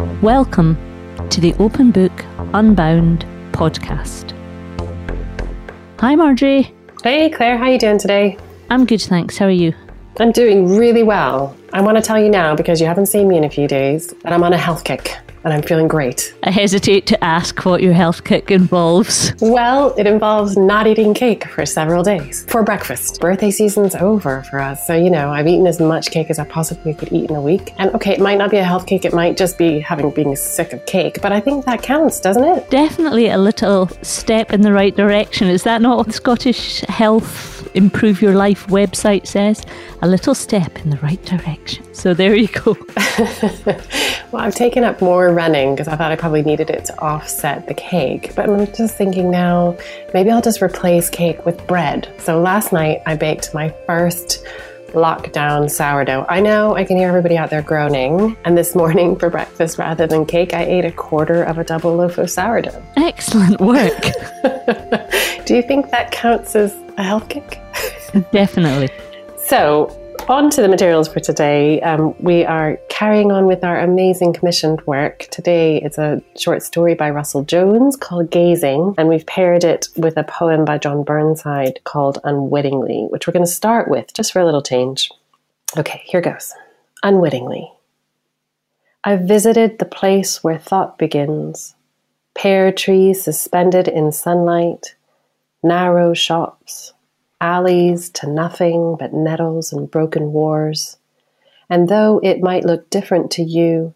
Welcome to the Open Book Unbound podcast. Hi, Marjorie. Hey, Claire, how are you doing today? I'm good, thanks. How are you? I'm doing really well. I want to tell you now, because you haven't seen me in a few days, that I'm on a health kick and I'm feeling great. I hesitate to ask what your health kick involves. Well, it involves not eating cake for several days for breakfast. Birthday season's over for us, so you know, I've eaten as much cake as I possibly could eat in a week. And okay, it might not be a health cake, it might just be having being sick of cake, but I think that counts, doesn't it? Definitely a little step in the right direction. Is that not what the Scottish Health Improve Your Life website says? A little step in the right direction. So there you go. well, I've taken up more running because I thought I probably needed it to offset the cake. But I'm just thinking now, maybe I'll just replace cake with bread. So last night I baked my first lockdown sourdough. I know I can hear everybody out there groaning. And this morning for breakfast, rather than cake, I ate a quarter of a double loaf of sourdough. Excellent work. Do you think that counts as a health kick? Definitely. So, on to the materials for today. Um, we are carrying on with our amazing commissioned work. Today it's a short story by Russell Jones called Gazing, and we've paired it with a poem by John Burnside called Unwittingly, which we're going to start with just for a little change. Okay, here goes. Unwittingly. I've visited the place where thought begins pear trees suspended in sunlight, narrow shops alleys to nothing but nettles and broken wars. And though it might look different to you,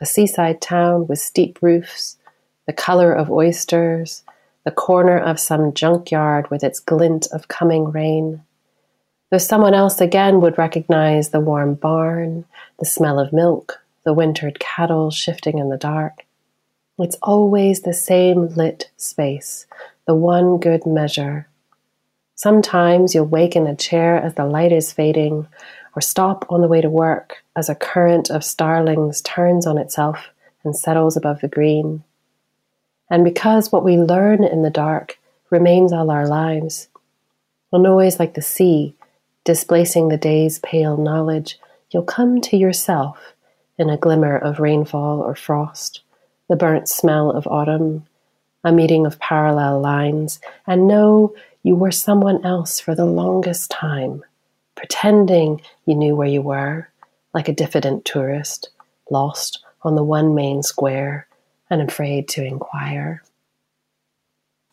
a seaside town with steep roofs, the color of oysters, the corner of some junkyard with its glint of coming rain, though someone else again would recognize the warm barn, the smell of milk, the wintered cattle shifting in the dark, it's always the same lit space, the one good measure Sometimes you'll wake in a chair as the light is fading, or stop on the way to work as a current of starlings turns on itself and settles above the green. And because what we learn in the dark remains all our lives, a noise like the sea displacing the day's pale knowledge, you'll come to yourself in a glimmer of rainfall or frost, the burnt smell of autumn, a meeting of parallel lines, and know you were someone else for the longest time, pretending you knew where you were, like a diffident tourist, lost on the one main square and afraid to inquire.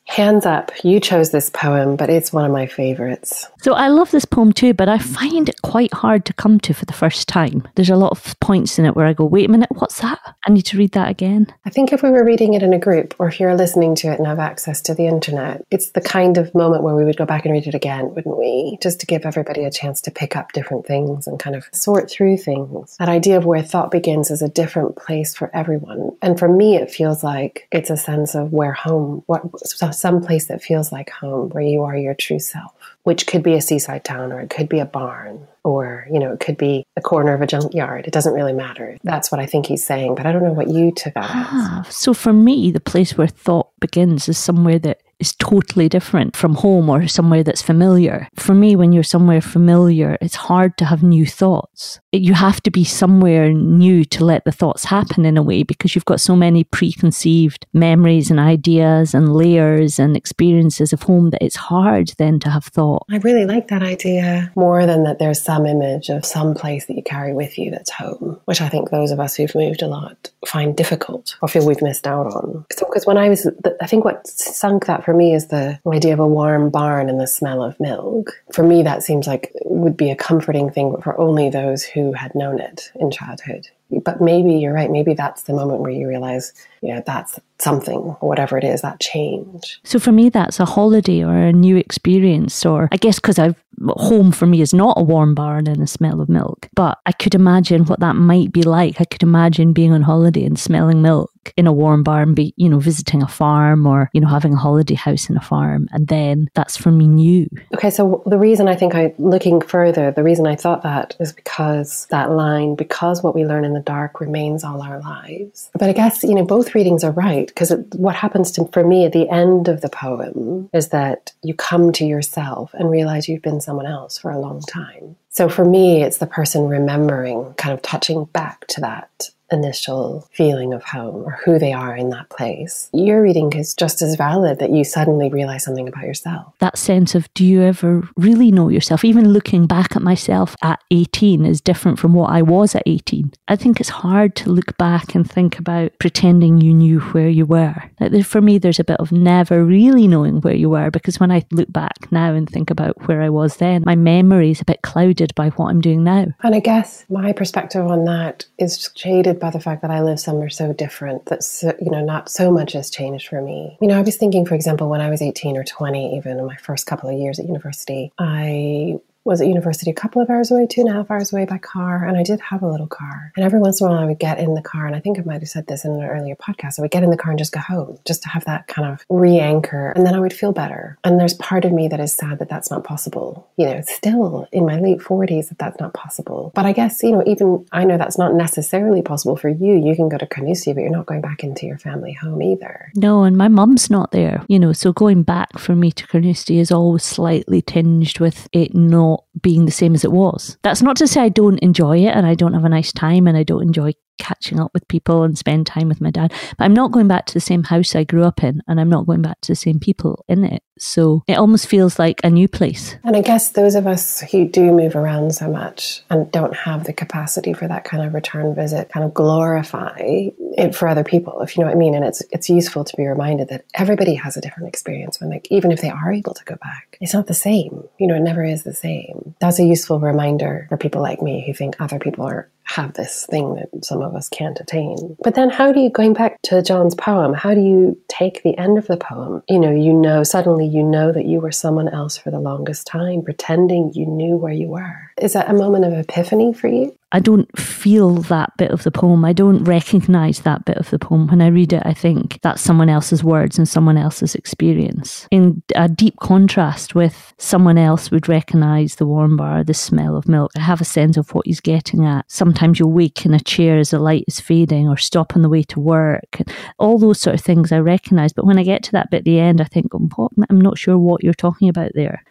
Hands up, you chose this poem, but it's one of my favorites. So I love this poem too, but I find it quite hard to come to for the first time. There's a lot of points in it where I go, wait a minute, what's that? I need to read that again. I think if we were reading it in a group, or if you're listening to it and have access to the internet, it's the kind of moment where we would go back and read it again, wouldn't we? Just to give everybody a chance to pick up different things and kind of sort through things. That idea of where thought begins is a different place for everyone. And for me, it feels like it's a sense of where home, what some place that feels like home, where you are your true self, which could be a seaside town or it could be a barn or, you know, it could be the corner of a junkyard. It doesn't really matter. That's what I think he's saying, but I don't know what you took that ah. So for me, the place where thought begins is somewhere that is totally different from home or somewhere that's familiar. For me, when you're somewhere familiar, it's hard to have new thoughts. You have to be somewhere new to let the thoughts happen in a way because you've got so many preconceived memories and ideas and layers and experiences of home that it's hard then to have thought. I really like that idea more than that there's some image of some place that you carry with you that's home, which I think those of us who've moved a lot find difficult or feel we've missed out on. So, because when I was, I think what sunk that for for me is the idea of a warm barn and the smell of milk. For me, that seems like would be a comforting thing for only those who had known it in childhood. But maybe you're right. Maybe that's the moment where you realize, you know, that's something, whatever it is, that change. So for me, that's a holiday or a new experience. Or I guess because I've home for me is not a warm barn and a smell of milk, but I could imagine what that might be like. I could imagine being on holiday and smelling milk in a warm barn, be you know visiting a farm or you know having a holiday house in a farm, and then that's for me new. Okay, so the reason I think I looking further, the reason I thought that is because that line, because what we learn in the dark remains all our lives. But I guess you know both readings are right because what happens to, for me at the end of the poem is that you come to yourself and realize you've been someone else for a long time. So for me, it's the person remembering, kind of touching back to that initial feeling of home or who they are in that place. Your reading is just as valid that you suddenly realize something about yourself. That sense of do you ever really know yourself? Even looking back at myself at 18 is different from what I was at 18. I think it's hard to look back and think about pretending you knew where you were. Like for me, there's a bit of never really knowing where you were because when I look back now and think about where I was then, my memory is a bit clouded by what I'm doing now. And I guess my perspective on that is shaded by the fact that I live somewhere so different that, so, you know, not so much has changed for me. You know, I was thinking, for example, when I was 18 or 20, even in my first couple of years at university, I was at university a couple of hours away, two and a half hours away by car, and I did have a little car. And every once in a while, I would get in the car, and I think I might have said this in an earlier podcast. I would get in the car and just go home, just to have that kind of re-anchor, and then I would feel better. And there's part of me that is sad that that's not possible. You know, still in my late forties, that that's not possible. But I guess you know, even I know that's not necessarily possible for you. You can go to Carnoustie, but you're not going back into your family home either. No, and my mum's not there. You know, so going back for me to Carnoustie is always slightly tinged with it not not being the same as it was. That's not to say I don't enjoy it and I don't have a nice time and I don't enjoy catching up with people and spend time with my dad. But I'm not going back to the same house I grew up in and I'm not going back to the same people in it. So it almost feels like a new place. And I guess those of us who do move around so much and don't have the capacity for that kind of return visit kind of glorify it for other people, if you know what I mean. And it's it's useful to be reminded that everybody has a different experience when like even if they are able to go back, it's not the same. You know, it never is the same. That's a useful reminder for people like me who think other people are have this thing that some of us can't attain. But then, how do you, going back to John's poem, how do you take the end of the poem? You know, you know, suddenly you know that you were someone else for the longest time, pretending you knew where you were. Is that a moment of epiphany for you? I don't feel that bit of the poem. I don't recognize that bit of the poem. When I read it, I think that's someone else's words and someone else's experience. In a deep contrast with someone else would recognize the warm bar, the smell of milk. I have a sense of what he's getting at. Sometimes you'll wake in a chair as the light is fading or stop on the way to work. All those sort of things I recognize. But when I get to that bit at the end, I think, oh, I'm not sure what you're talking about there.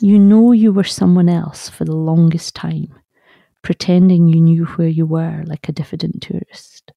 You know you were someone else for the longest time pretending you knew where you were like a diffident tourist.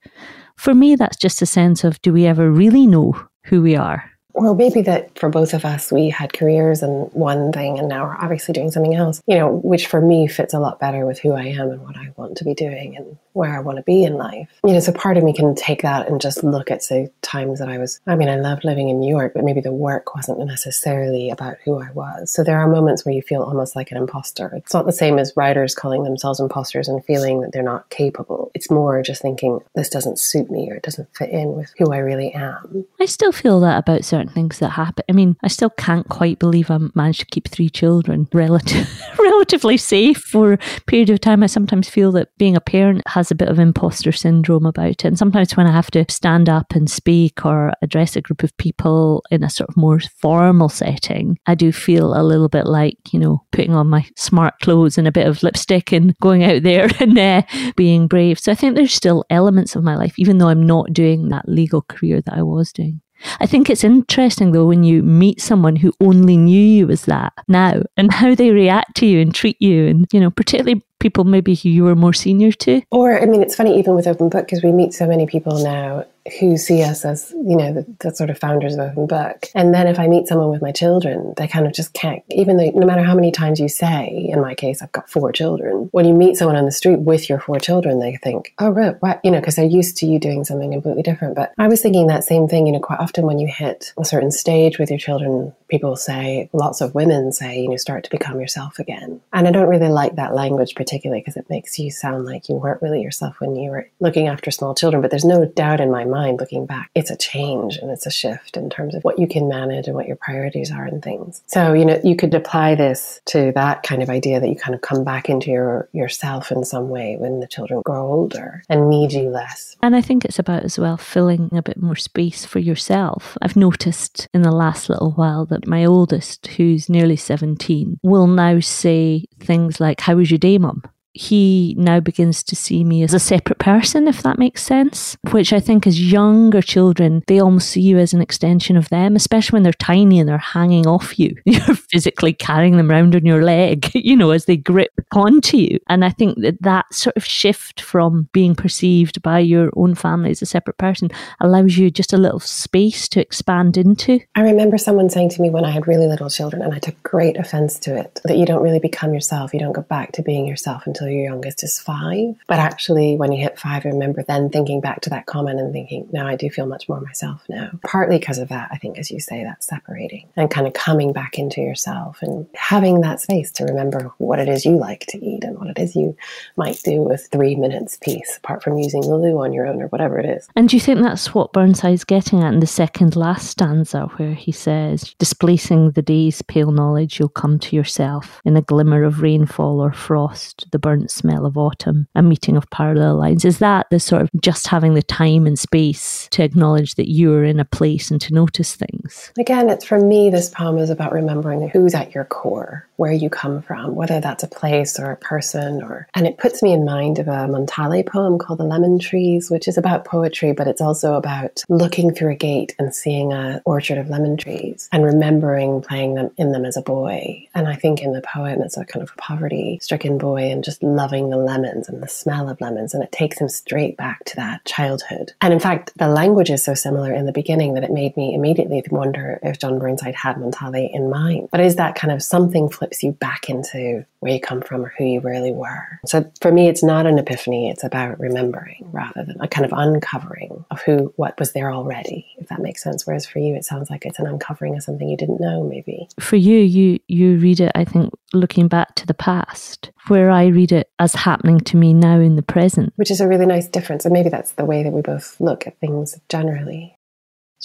For me, that's just a sense of do we ever really know who we are? Well, maybe that for both of us, we had careers and one thing, and now we're obviously doing something else, you know, which for me fits a lot better with who I am and what I want to be doing and where I want to be in life. You know, so part of me can take that and just look at, say, times that I was, I mean, I loved living in New York, but maybe the work wasn't necessarily about who I was. So there are moments where you feel almost like an imposter. It's not the same as writers calling themselves imposters and feeling that they're not capable. It's more just thinking, this doesn't suit me or it doesn't fit in with who I really am. I still feel that about certain things that happen. I mean, I still can't quite believe I managed to keep three children relative, relatively safe for a period of time. I sometimes feel that being a parent has a bit of imposter syndrome about it. And sometimes when I have to stand up and speak or address a group of people in a sort of more formal setting, I do feel a little bit like, you know, putting on my smart clothes and a bit of lipstick and going out there and uh, being brave. So I think there's still elements of my life, even though I'm not doing that legal career that I was doing. I think it's interesting though when you meet someone who only knew you as that now and how they react to you and treat you and you know particularly people maybe who you were more senior to or i mean it's funny even with open book because we meet so many people now who see us as, you know, the, the, sort of founders of Open Book. And then if I meet someone with my children, they kind of just can't, even though no matter how many times you say, in my case, I've got four children, when you meet someone on the street with your four children, they think, oh, right, what? You know, because they're used to you doing something completely different. But I was thinking that same thing, you know, quite often when you hit a certain stage with your children, people say, lots of women say, you know, start to become yourself again. And I don't really like that language particularly because it makes you sound like you weren't really yourself when you were looking after small children. But there's no doubt in my mind looking back, it's a change and it's a shift in terms of what you can manage and what your priorities are and things. So, you know, you could apply this to that kind of idea that you kind of come back into your yourself in some way when the children grow older and need you less. And I think it's about as well filling a bit more space for yourself. I've noticed in the last little while that my oldest, who's nearly 17, will now say things like, How was your day, mum? He now begins to see me as a separate person, if that makes sense. Which I think as younger children, they almost see you as an extension of them, especially when they're tiny and they're hanging off you. You're physically carrying them around on your leg, you know, as they grip onto you. And I think that that sort of shift from being perceived by your own family as a separate person allows you just a little space to expand into. I remember someone saying to me when I had really little children, and I took great offense to it, that you don't really become yourself. You don't go back to being yourself until your youngest is five. But actually, when you hit five, I remember then thinking back to that comment and thinking, now I do feel much more myself now. Partly because of that, I think, as you say, that separating and kind of coming back into yourself and having that space to remember what it is you like to eat and what it is you might do with three minutes peace, apart from using the loo on your own or whatever it is. And do you think that's what Burnside's getting at in the second last stanza, where he says, displacing the day's pale knowledge, you'll come to yourself in a glimmer of rainfall or frost, the burnt smell of autumn, a meeting of parallel lines. Is that the sort of just having the time and space to acknowledge that you're in a place and to notice things? Again, it's for me, this poem is about remembering who's at your core, where you come from, whether that's a place or a person or and it puts me in mind of a Montale poem called The Lemon Trees, which is about poetry, but it's also about looking through a gate and seeing an orchard of lemon trees and remembering playing them in them as a boy. And I think in the poem it's a kind of poverty stricken boy and just loving the lemons and the smell of lemons. And it takes him straight back to that childhood. And in fact, the language is so similar in the beginning that it made me immediately wonder if John Burnside had Montale in mind. But is that kind of something flips you back into where you come from or who you really were? So for me, it's not an epiphany. It's about remembering rather than a kind of uncovering of who, what was there already, if that makes sense. Whereas for you, it sounds like it's an uncovering of something you didn't know, maybe. For you, you you read it, I think, looking back to the past, where I read it as happening to me now in the present. Which is a really nice difference. And maybe that's the way that we both look at things generally.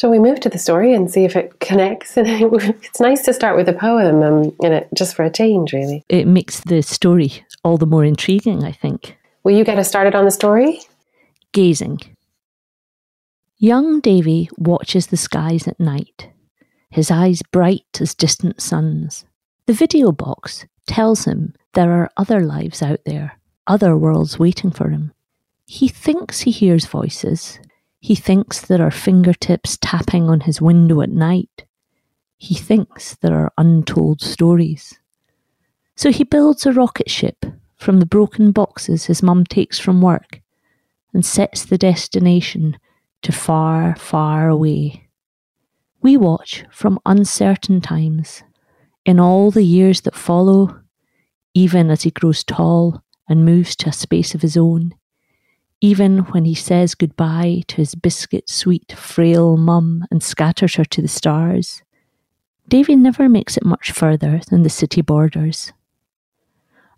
Shall we move to the story and see if it connects? it's nice to start with a poem um, in it, just for a change, really. It makes the story all the more intriguing, I think. Will you get us started on the story? Gazing. Young Davy watches the skies at night, his eyes bright as distant suns. The video box tells him there are other lives out there, other worlds waiting for him. He thinks he hears voices. He thinks there are fingertips tapping on his window at night. He thinks there are untold stories. So he builds a rocket ship from the broken boxes his mum takes from work and sets the destination to far, far away. We watch from uncertain times, in all the years that follow, even as he grows tall and moves to a space of his own, even when he says goodbye to his biscuit sweet, frail mum and scatters her to the stars. Davy never makes it much further than the city borders.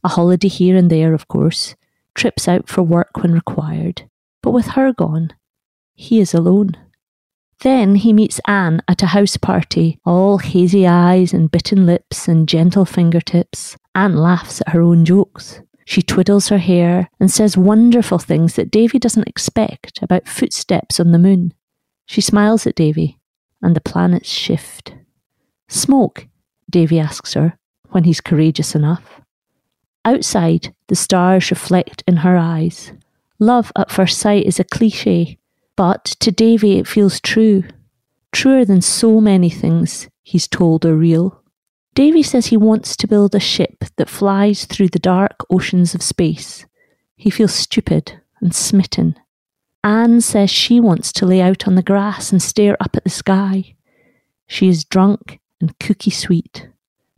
A holiday here and there, of course, trips out for work when required, but with her gone, he is alone. Then he meets Anne at a house party, all hazy eyes and bitten lips and gentle fingertips. Anne laughs at her own jokes. She twiddles her hair and says wonderful things that Davy doesn't expect about footsteps on the moon. She smiles at Davy, and the planets shift. Smoke? Davy asks her when he's courageous enough. Outside, the stars reflect in her eyes. Love at first sight is a cliche, but to Davy it feels true. Truer than so many things he's told are real. Davy says he wants to build a ship that flies through the dark oceans of space. He feels stupid and smitten. Anne says she wants to lay out on the grass and stare up at the sky. She is drunk and cookie sweet.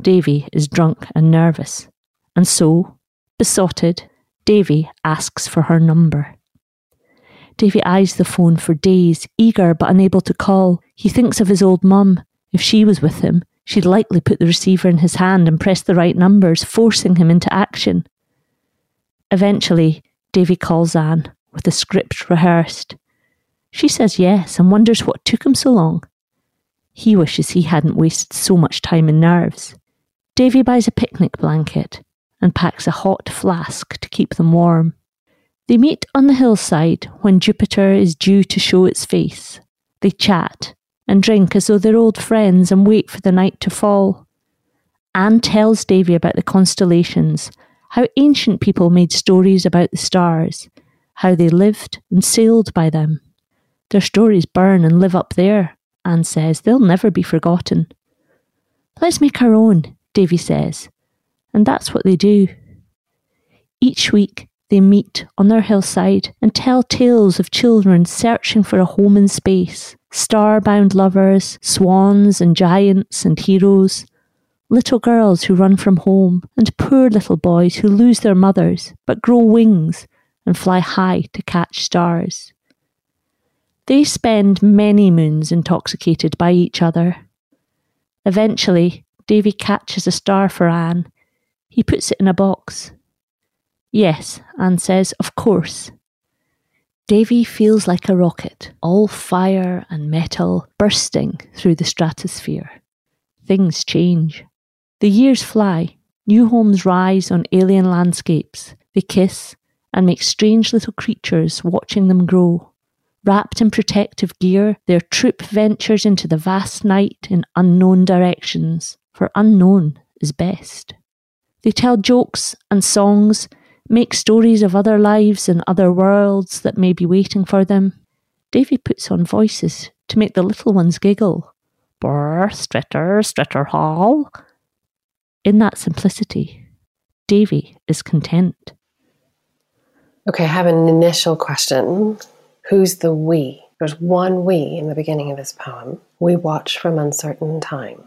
Davy is drunk and nervous. And so, besotted, Davy asks for her number. Davy eyes the phone for days, eager but unable to call. He thinks of his old mum. If she was with him, she'd likely put the receiver in his hand and press the right numbers, forcing him into action. Eventually, Davy calls Anne, with the script rehearsed. She says yes and wonders what took him so long. He wishes he hadn't wasted so much time in nerves. Davy buys a picnic blanket and packs a hot flask to keep them warm. They meet on the hillside when Jupiter is due to show its face. They chat and drink as though they're old friends and wait for the night to fall. Anne tells Davy about the constellations, how ancient people made stories about the stars, how they lived and sailed by them. Their stories burn and live up there, Anne says. They'll never be forgotten. Let's make our own, Davy says. And that's what they do. Each week, they meet on their hillside and tell tales of children searching for a home in space, star-bound lovers, swans and giants and heroes, little girls who run from home, and poor little boys who lose their mothers but grow wings and fly high to catch stars. They spend many moons intoxicated by each other. Eventually, Davy catches a star for Anne. He puts it in a box. Yes, Anne says, of course. Davy feels like a rocket, all fire and metal bursting through the stratosphere. Things change. The years fly. New homes rise on alien landscapes. They kiss and make strange little creatures watching them grow. Wrapped in protective gear, their troop ventures into the vast night in unknown directions, for unknown is best. They tell jokes and songs, make stories of other lives and other worlds that may be waiting for them. Davy puts on voices to make the little ones giggle. Brr, Stritter, Stritter Hall, in that simplicity, Davy is content. Okay, I have an initial question. Who's the we? There's one we in the beginning of this poem. We watch from uncertain times.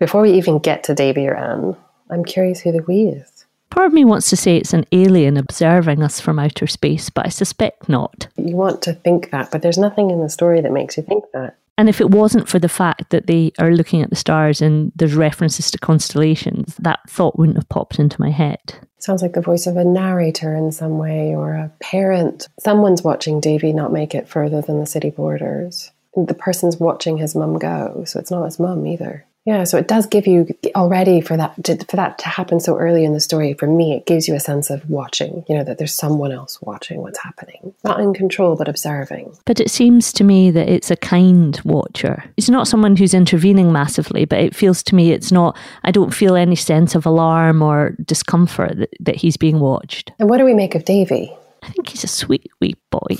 Before we even get to Davy or Anne, I'm curious who the we is. Part of me wants to say it's an alien observing us from outer space, but I suspect not. You want to think that, but there's nothing in the story that makes you think that. And if it wasn't for the fact that they are looking at the stars and there's references to constellations, that thought wouldn't have popped into my head. Sounds like the voice of a narrator in some way or a parent. Someone's watching Davy not make it further than the city borders. The person's watching his mum go, so it's not his mum either. Yeah, so it does give you already for that to, for that to happen so early in the story. For me, it gives you a sense of watching. You know that there's someone else watching what's happening, not in control but observing. But it seems to me that it's a kind watcher. It's not someone who's intervening massively, but it feels to me it's not. I don't feel any sense of alarm or discomfort that, that he's being watched. And what do we make of Davy? I think he's a sweet wee boy.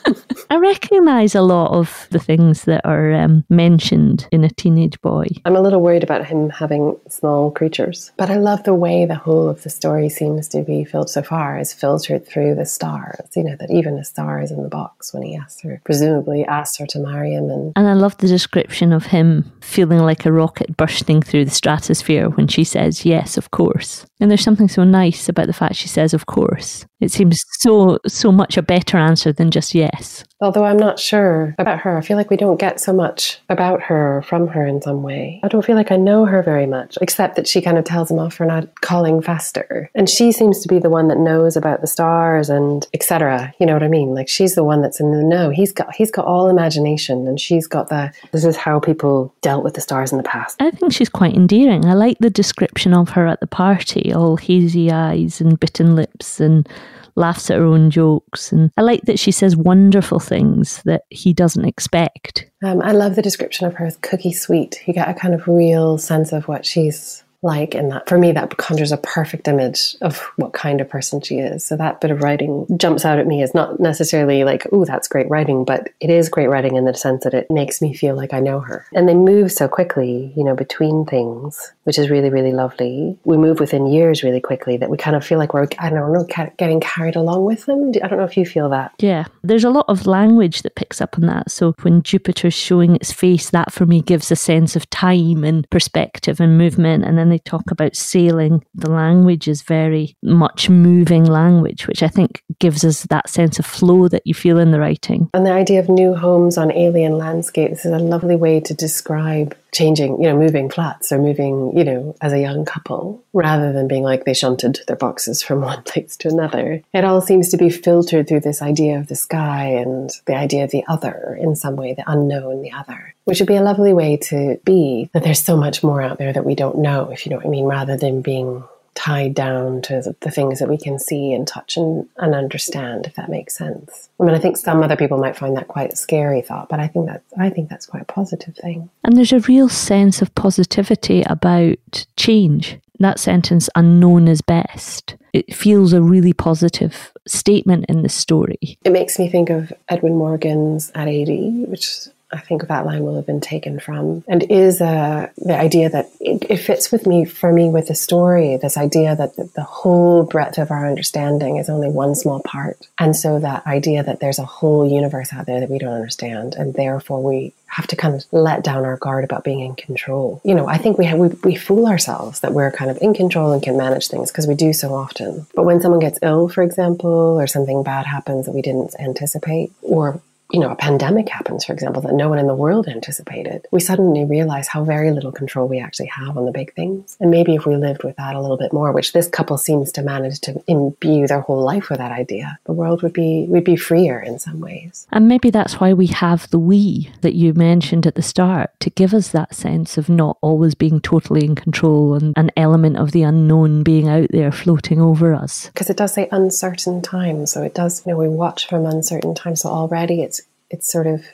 I recognise a lot of the things that are um, mentioned in a teenage boy. I'm a little worried about him having small creatures, but I love the way the whole of the story seems to be filled so far is filtered through the stars. You know that even a star is in the box when he asks her, presumably asks her to marry him, and and I love the description of him feeling like a rocket bursting through the stratosphere when she says yes, of course. And there's something so nice about the fact she says of course. It seems so so much a better answer than just yes. Although I'm not sure about her. I feel like we don't get so much about her or from her in some way. I don't feel like I know her very much, except that she kind of tells him off for not calling faster. And she seems to be the one that knows about the stars and etc. You know what I mean? Like she's the one that's in the know. He's got he's got all imagination and she's got the this is how people dealt with the stars in the past. I think she's quite endearing. I like the description of her at the party, all hazy eyes and bitten lips and laughs at her own jokes. And I like that she says wonderful things that he doesn't expect. Um, I love the description of her as cookie sweet. You get a kind of real sense of what she's like and that for me that conjures a perfect image of what kind of person she is. So that bit of writing jumps out at me as not necessarily like oh that's great writing but it is great writing in the sense that it makes me feel like i know her. And they move so quickly you know between things which is really really lovely. We move within years really quickly that we kind of feel like we're i don't know getting carried along with them. I don't know if you feel that. Yeah. There's a lot of language that picks up on that. So when jupiter's showing its face that for me gives a sense of time and perspective and movement. And then they talk about sailing, the language is very much moving language, which I think gives us that sense of flow that you feel in the writing. And the idea of new homes on alien landscapes is a lovely way to describe changing, you know, moving flats or moving, you know, as a young couple, rather than being like they shunted their boxes from one place to another. It all seems to be filtered through this idea of the sky and the idea of the other in some way, the unknown, the other, which would be a lovely way to be that there's so much more out there that we don't know, if you know what I mean, rather than being tied down to the things that we can see and touch and, and understand, if that makes sense. I mean, I think some other people might find that quite a scary thought, but I think that I think that's quite a positive thing. And there's a real sense of positivity about change that sentence, unknown is best, it feels a really positive statement in the story. It makes me think of Edwin Morgan's At 80, which I think that line will have been taken from, and is uh, the idea that it, it, fits with me for me with the story. This idea that the, whole breadth of our understanding is only one small part, and so that idea that there's a whole universe out there that we don't understand, and therefore we have to kind of let down our guard about being in control. You know, I think we have, we, we fool ourselves that we're kind of in control and can manage things because we do so often. But when someone gets ill, for example, or something bad happens that we didn't anticipate, or you know, a pandemic happens, for example, that no one in the world anticipated, we suddenly realize how very little control we actually have on the big things. And maybe if we lived with that a little bit more, which this couple seems to manage to imbue their whole life with that idea, the world would be would be freer in some ways. And maybe that's why we have the we that you mentioned at the start to give us that sense of not always being totally in control and an element of the unknown being out there floating over us. Because it does say uncertain times, so it does. You know, we watch from uncertain times, so already it's it's sort of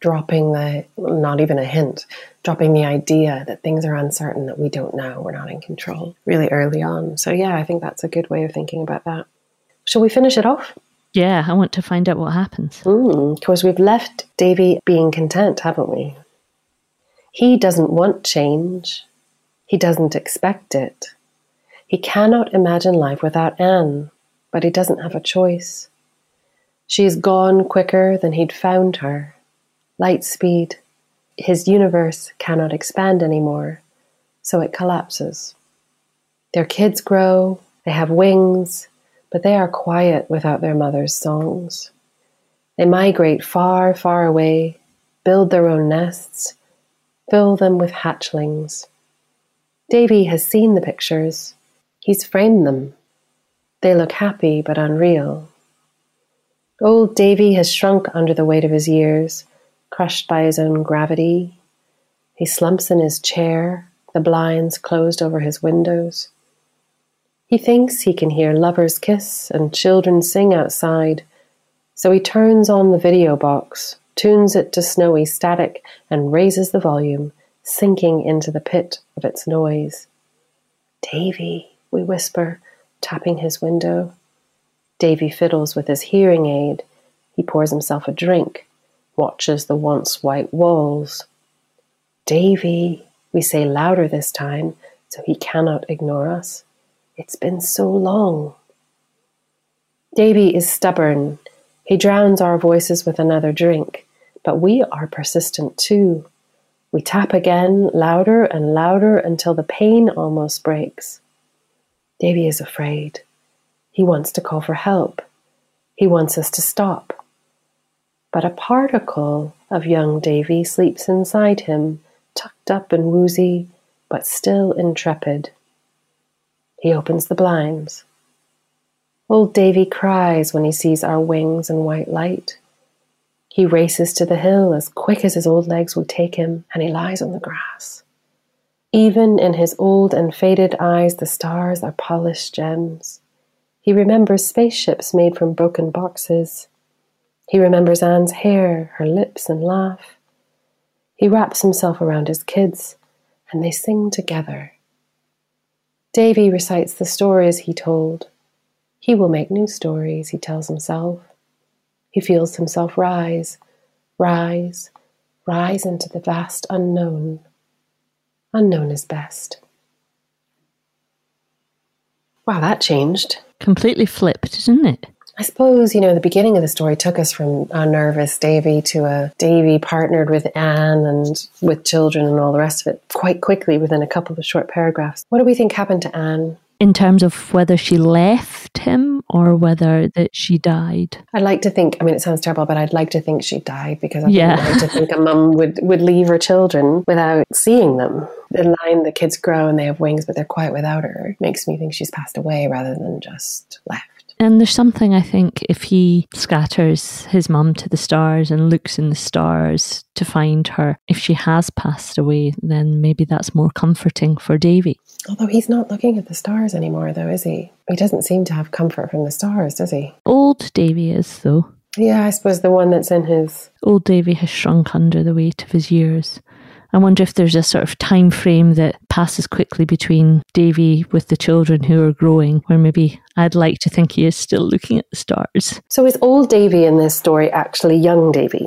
dropping the not even a hint dropping the idea that things are uncertain that we don't know we're not in control really early on. So yeah i think that's a good way of thinking about that. Shall we finish it off? Yeah i want to find out what happens. Because mm, we've left davy being content haven't we? He doesn't want change. He doesn't expect it. He cannot imagine life without anne but he doesn't have a choice She's gone quicker than he'd found her. Light speed. His universe cannot expand anymore, so it collapses. Their kids grow, they have wings, but they are quiet without their mother's songs. They migrate far, far away, build their own nests, fill them with hatchlings. Davy has seen the pictures. He's framed them. They look happy but unreal. Old Davy has shrunk under the weight of his years, crushed by his own gravity. He slumps in his chair, the blinds closed over his windows. He thinks he can hear lovers kiss and children sing outside, so he turns on the video box, tunes it to snowy static, and raises the volume, sinking into the pit of its noise. Davy, we whisper, tapping his window. Davy fiddles with his hearing aid. He pours himself a drink, watches the once white walls. Davy, we say louder this time, so he cannot ignore us. It's been so long. Davy is stubborn. He drowns our voices with another drink, but we are persistent too. We tap again, louder and louder until the pain almost breaks. Davy is afraid. He wants to call for help. He wants us to stop. But a particle of young Davy sleeps inside him, tucked up and woozy, but still intrepid. He opens the blinds. Old Davy cries when he sees our wings and white light. He races to the hill as quick as his old legs would take him, and he lies on the grass. Even in his old and faded eyes, the stars are polished gems. He remembers spaceships made from broken boxes. He remembers Anne's hair, her lips, and laugh. He wraps himself around his kids, and they sing together. Davy recites the stories he told. He will make new stories, he tells himself. He feels himself rise, rise, rise into the vast unknown. Unknown is best. Wow, that changed completely flipped, didn't it? I suppose, you know, the beginning of the story took us from a nervous Davy to a Davy partnered with Anne and with children and all the rest of it quite quickly within a couple of short paragraphs. What do we think happened to Anne? In terms of whether she left him or whether that she died. I'd like to think, I mean, it sounds terrible, but I'd like to think she died because I yeah. like to think a mum would, would leave her children without seeing them. The line, the kids grow and they have wings, but they're quiet without her, makes me think she's passed away rather than just left. And there's something I think if he scatters his mum to the stars and looks in the stars to find her, if she has passed away, then maybe that's more comforting for Davy. Although he's not looking at the stars anymore, though, is he? He doesn't seem to have comfort from the stars, does he? Old Davy is, though. Yeah, I suppose the one that's in his. Old Davy has shrunk under the weight of his years I wonder if there's a sort of time frame that passes quickly between Davy with the children who are growing, where maybe I'd like to think he is still looking at the stars. So is old Davy in this story actually young Davy?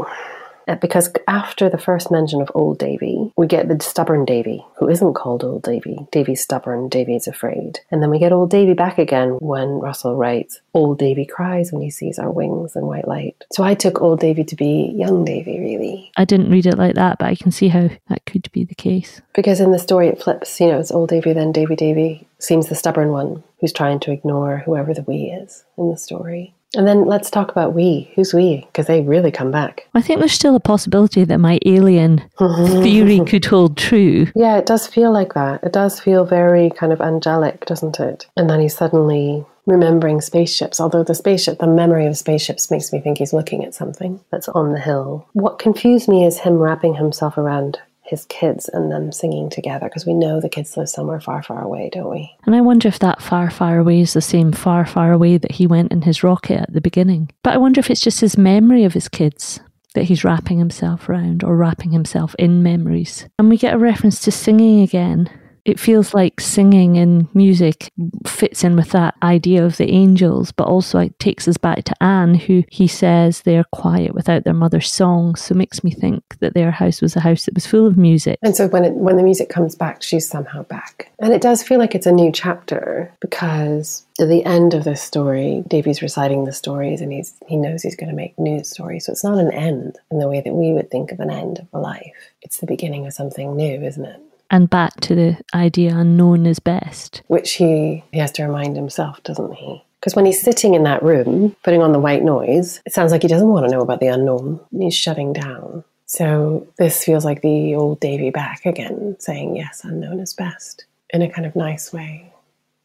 Uh, because after the first mention of old Davy, we get the stubborn Davy, who isn't called old Davy. Davy's stubborn, Davy's afraid. And then we get old Davy back again when Russell writes, Old Davy cries when he sees our wings and white light. So I took old Davy to be young Davy, really. I didn't read it like that, but I can see how that could be the case. Because in the story it flips, you know, it's old Davy, then Davy Davy seems the stubborn one who's trying to ignore whoever the we is in the story. And then let's talk about we. Who's we? Because they really come back. I think there's still a possibility that my alien theory could hold true. Yeah, it does feel like that. It does feel very kind of angelic, doesn't it? And then he's suddenly remembering spaceships, although the spaceship, the memory of spaceships makes me think he's looking at something that's on the hill. What confused me is him wrapping himself around his kids and them singing together because we know the kids live somewhere far, far away, don't we? And I wonder if that far, far away is the same far, far away that he went in his rocket at the beginning. But I wonder if it's just his memory of his kids that he's wrapping himself around or wrapping himself in memories. And we get a reference to singing again it feels like singing and music fits in with that idea of the angels, but also it takes us back to Anne, who he says they're quiet without their mother's song. So it makes me think that their house was a house that was full of music. And so when it, when the music comes back, she's somehow back. And it does feel like it's a new chapter because at the end of this story, Davy's reciting the stories and he's he knows he's going to make new stories. So it's not an end in the way that we would think of an end of a life. It's the beginning of something new, isn't it? And back to the idea unknown is best. Which he, he has to remind himself, doesn't he? Because when he's sitting in that room, putting on the white noise, it sounds like he doesn't want to know about the unknown. He's shutting down. So this feels like the old Davy back again, saying, yes, unknown is best, in a kind of nice way.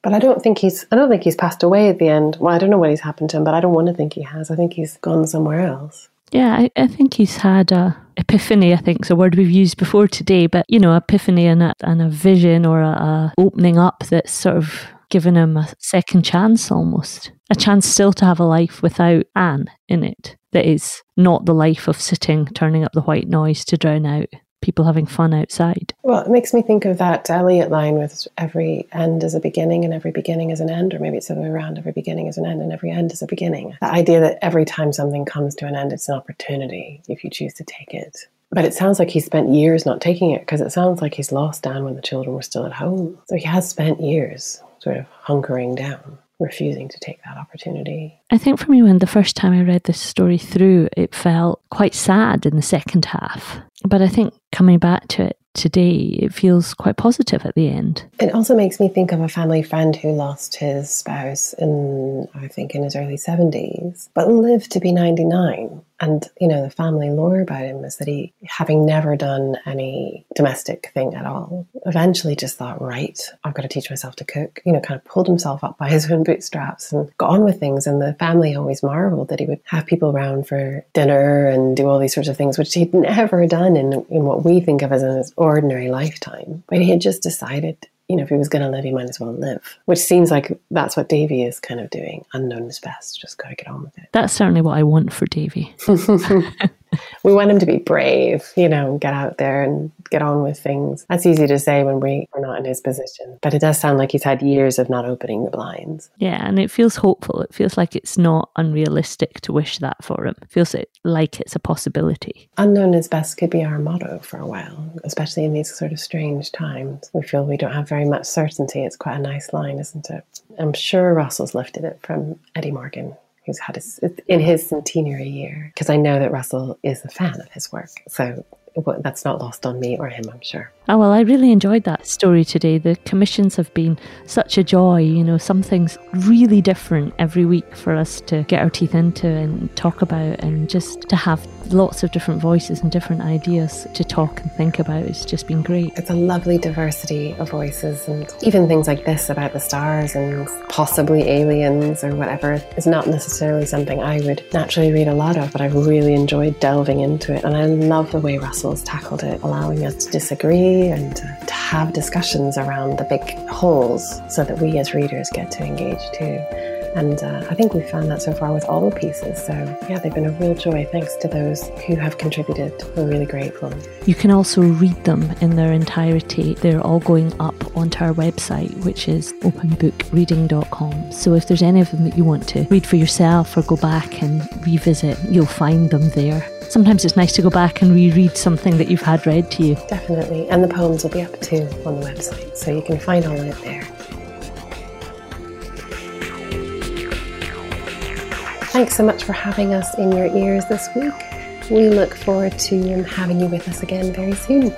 But I don't think he's I don't think he's passed away at the end. Well, I don't know what he's happened to him, but I don't want to think he has. I think he's gone somewhere else. Yeah, I, I think he's had a epiphany. I think is a word we've used before today, but you know, epiphany and a, and a vision or a, a opening up that's sort of given him a second chance almost. A chance still to have a life without Anne in it that is not the life of sitting, turning up the white noise to drown out people having fun outside. Well, it makes me think of that Eliot line with every end is a beginning and every beginning is an end, or maybe it's the other way around every beginning is an end and every end is a beginning. The idea that every time something comes to an end, it's an opportunity if you choose to take it. But it sounds like he spent years not taking it because it sounds like he's lost Anne when the children were still at home. So he has spent years sort of hunkering down refusing to take that opportunity. I think for me, when the first time I read this story through, it felt quite sad in the second half. But I think coming back to it today, it feels quite positive at the end. It also makes me think of a family friend who lost his spouse in, I think, in his early 70s, but lived to be 99. And, you know, the family lore about him is that he, having never done any domestic thing at all, eventually just thought, right, I've got to teach myself to cook, you know, kind of pulled himself up by his own bootstraps and got on with things. And the family always marveled that he would have people around for dinner and do all these sorts of things, which he'd never done in, in what we think of as an ordinary lifetime. But he had just decided you know, if he was going to live, he might as well live. Which seems like that's what Davy is kind of doing. Unknown is best. Just got to get on with it. That's certainly what I want for Davy. we want him to be brave, you know, get out there and get on with things. That's easy to say when we are not in his position, but it does sound like he's had years of not opening the blinds. Yeah, and it feels hopeful. It feels like it's not unrealistic to wish that for him. It feels like it's a possibility. Unknown is best could be our motto for a while, especially in these sort of strange times. We feel we don't have very much certainty. It's quite a nice line, isn't it? I'm sure Russell's lifted it from Eddie Morgan who's had his, in his centenary year, because I know that Russell is a fan of his work. So that's not lost on me or him, I'm sure. Oh, well, I really enjoyed that story today. The commissions have been such a joy, you know, something's really different every week for us to get our teeth into and talk about, and just to have lots of different voices and different ideas to talk and think about. It's just been great. It's a lovely diversity of voices, and even things like this about the stars and possibly aliens or whatever is not necessarily something I would naturally read a lot of, but I've really enjoyed delving into it, and I love the way Russell's tackled it, allowing us to disagree and to have discussions around the big holes so that we as readers get to engage too. And uh, I think we've found that so far with all the pieces. So, yeah, they've been a real joy. Thanks to those who have contributed. We're really grateful. You can also read them in their entirety. They're all going up onto our website, which is openbookreading.com. So if there's any of them that you want to read for yourself or go back and revisit, you'll find them there. Sometimes it's nice to go back and reread something that you've had read to you. Definitely. And the poems will be up too on the website. So you can find all of it there. Thanks so much for having us in your ears this week. We look forward to having you with us again very soon.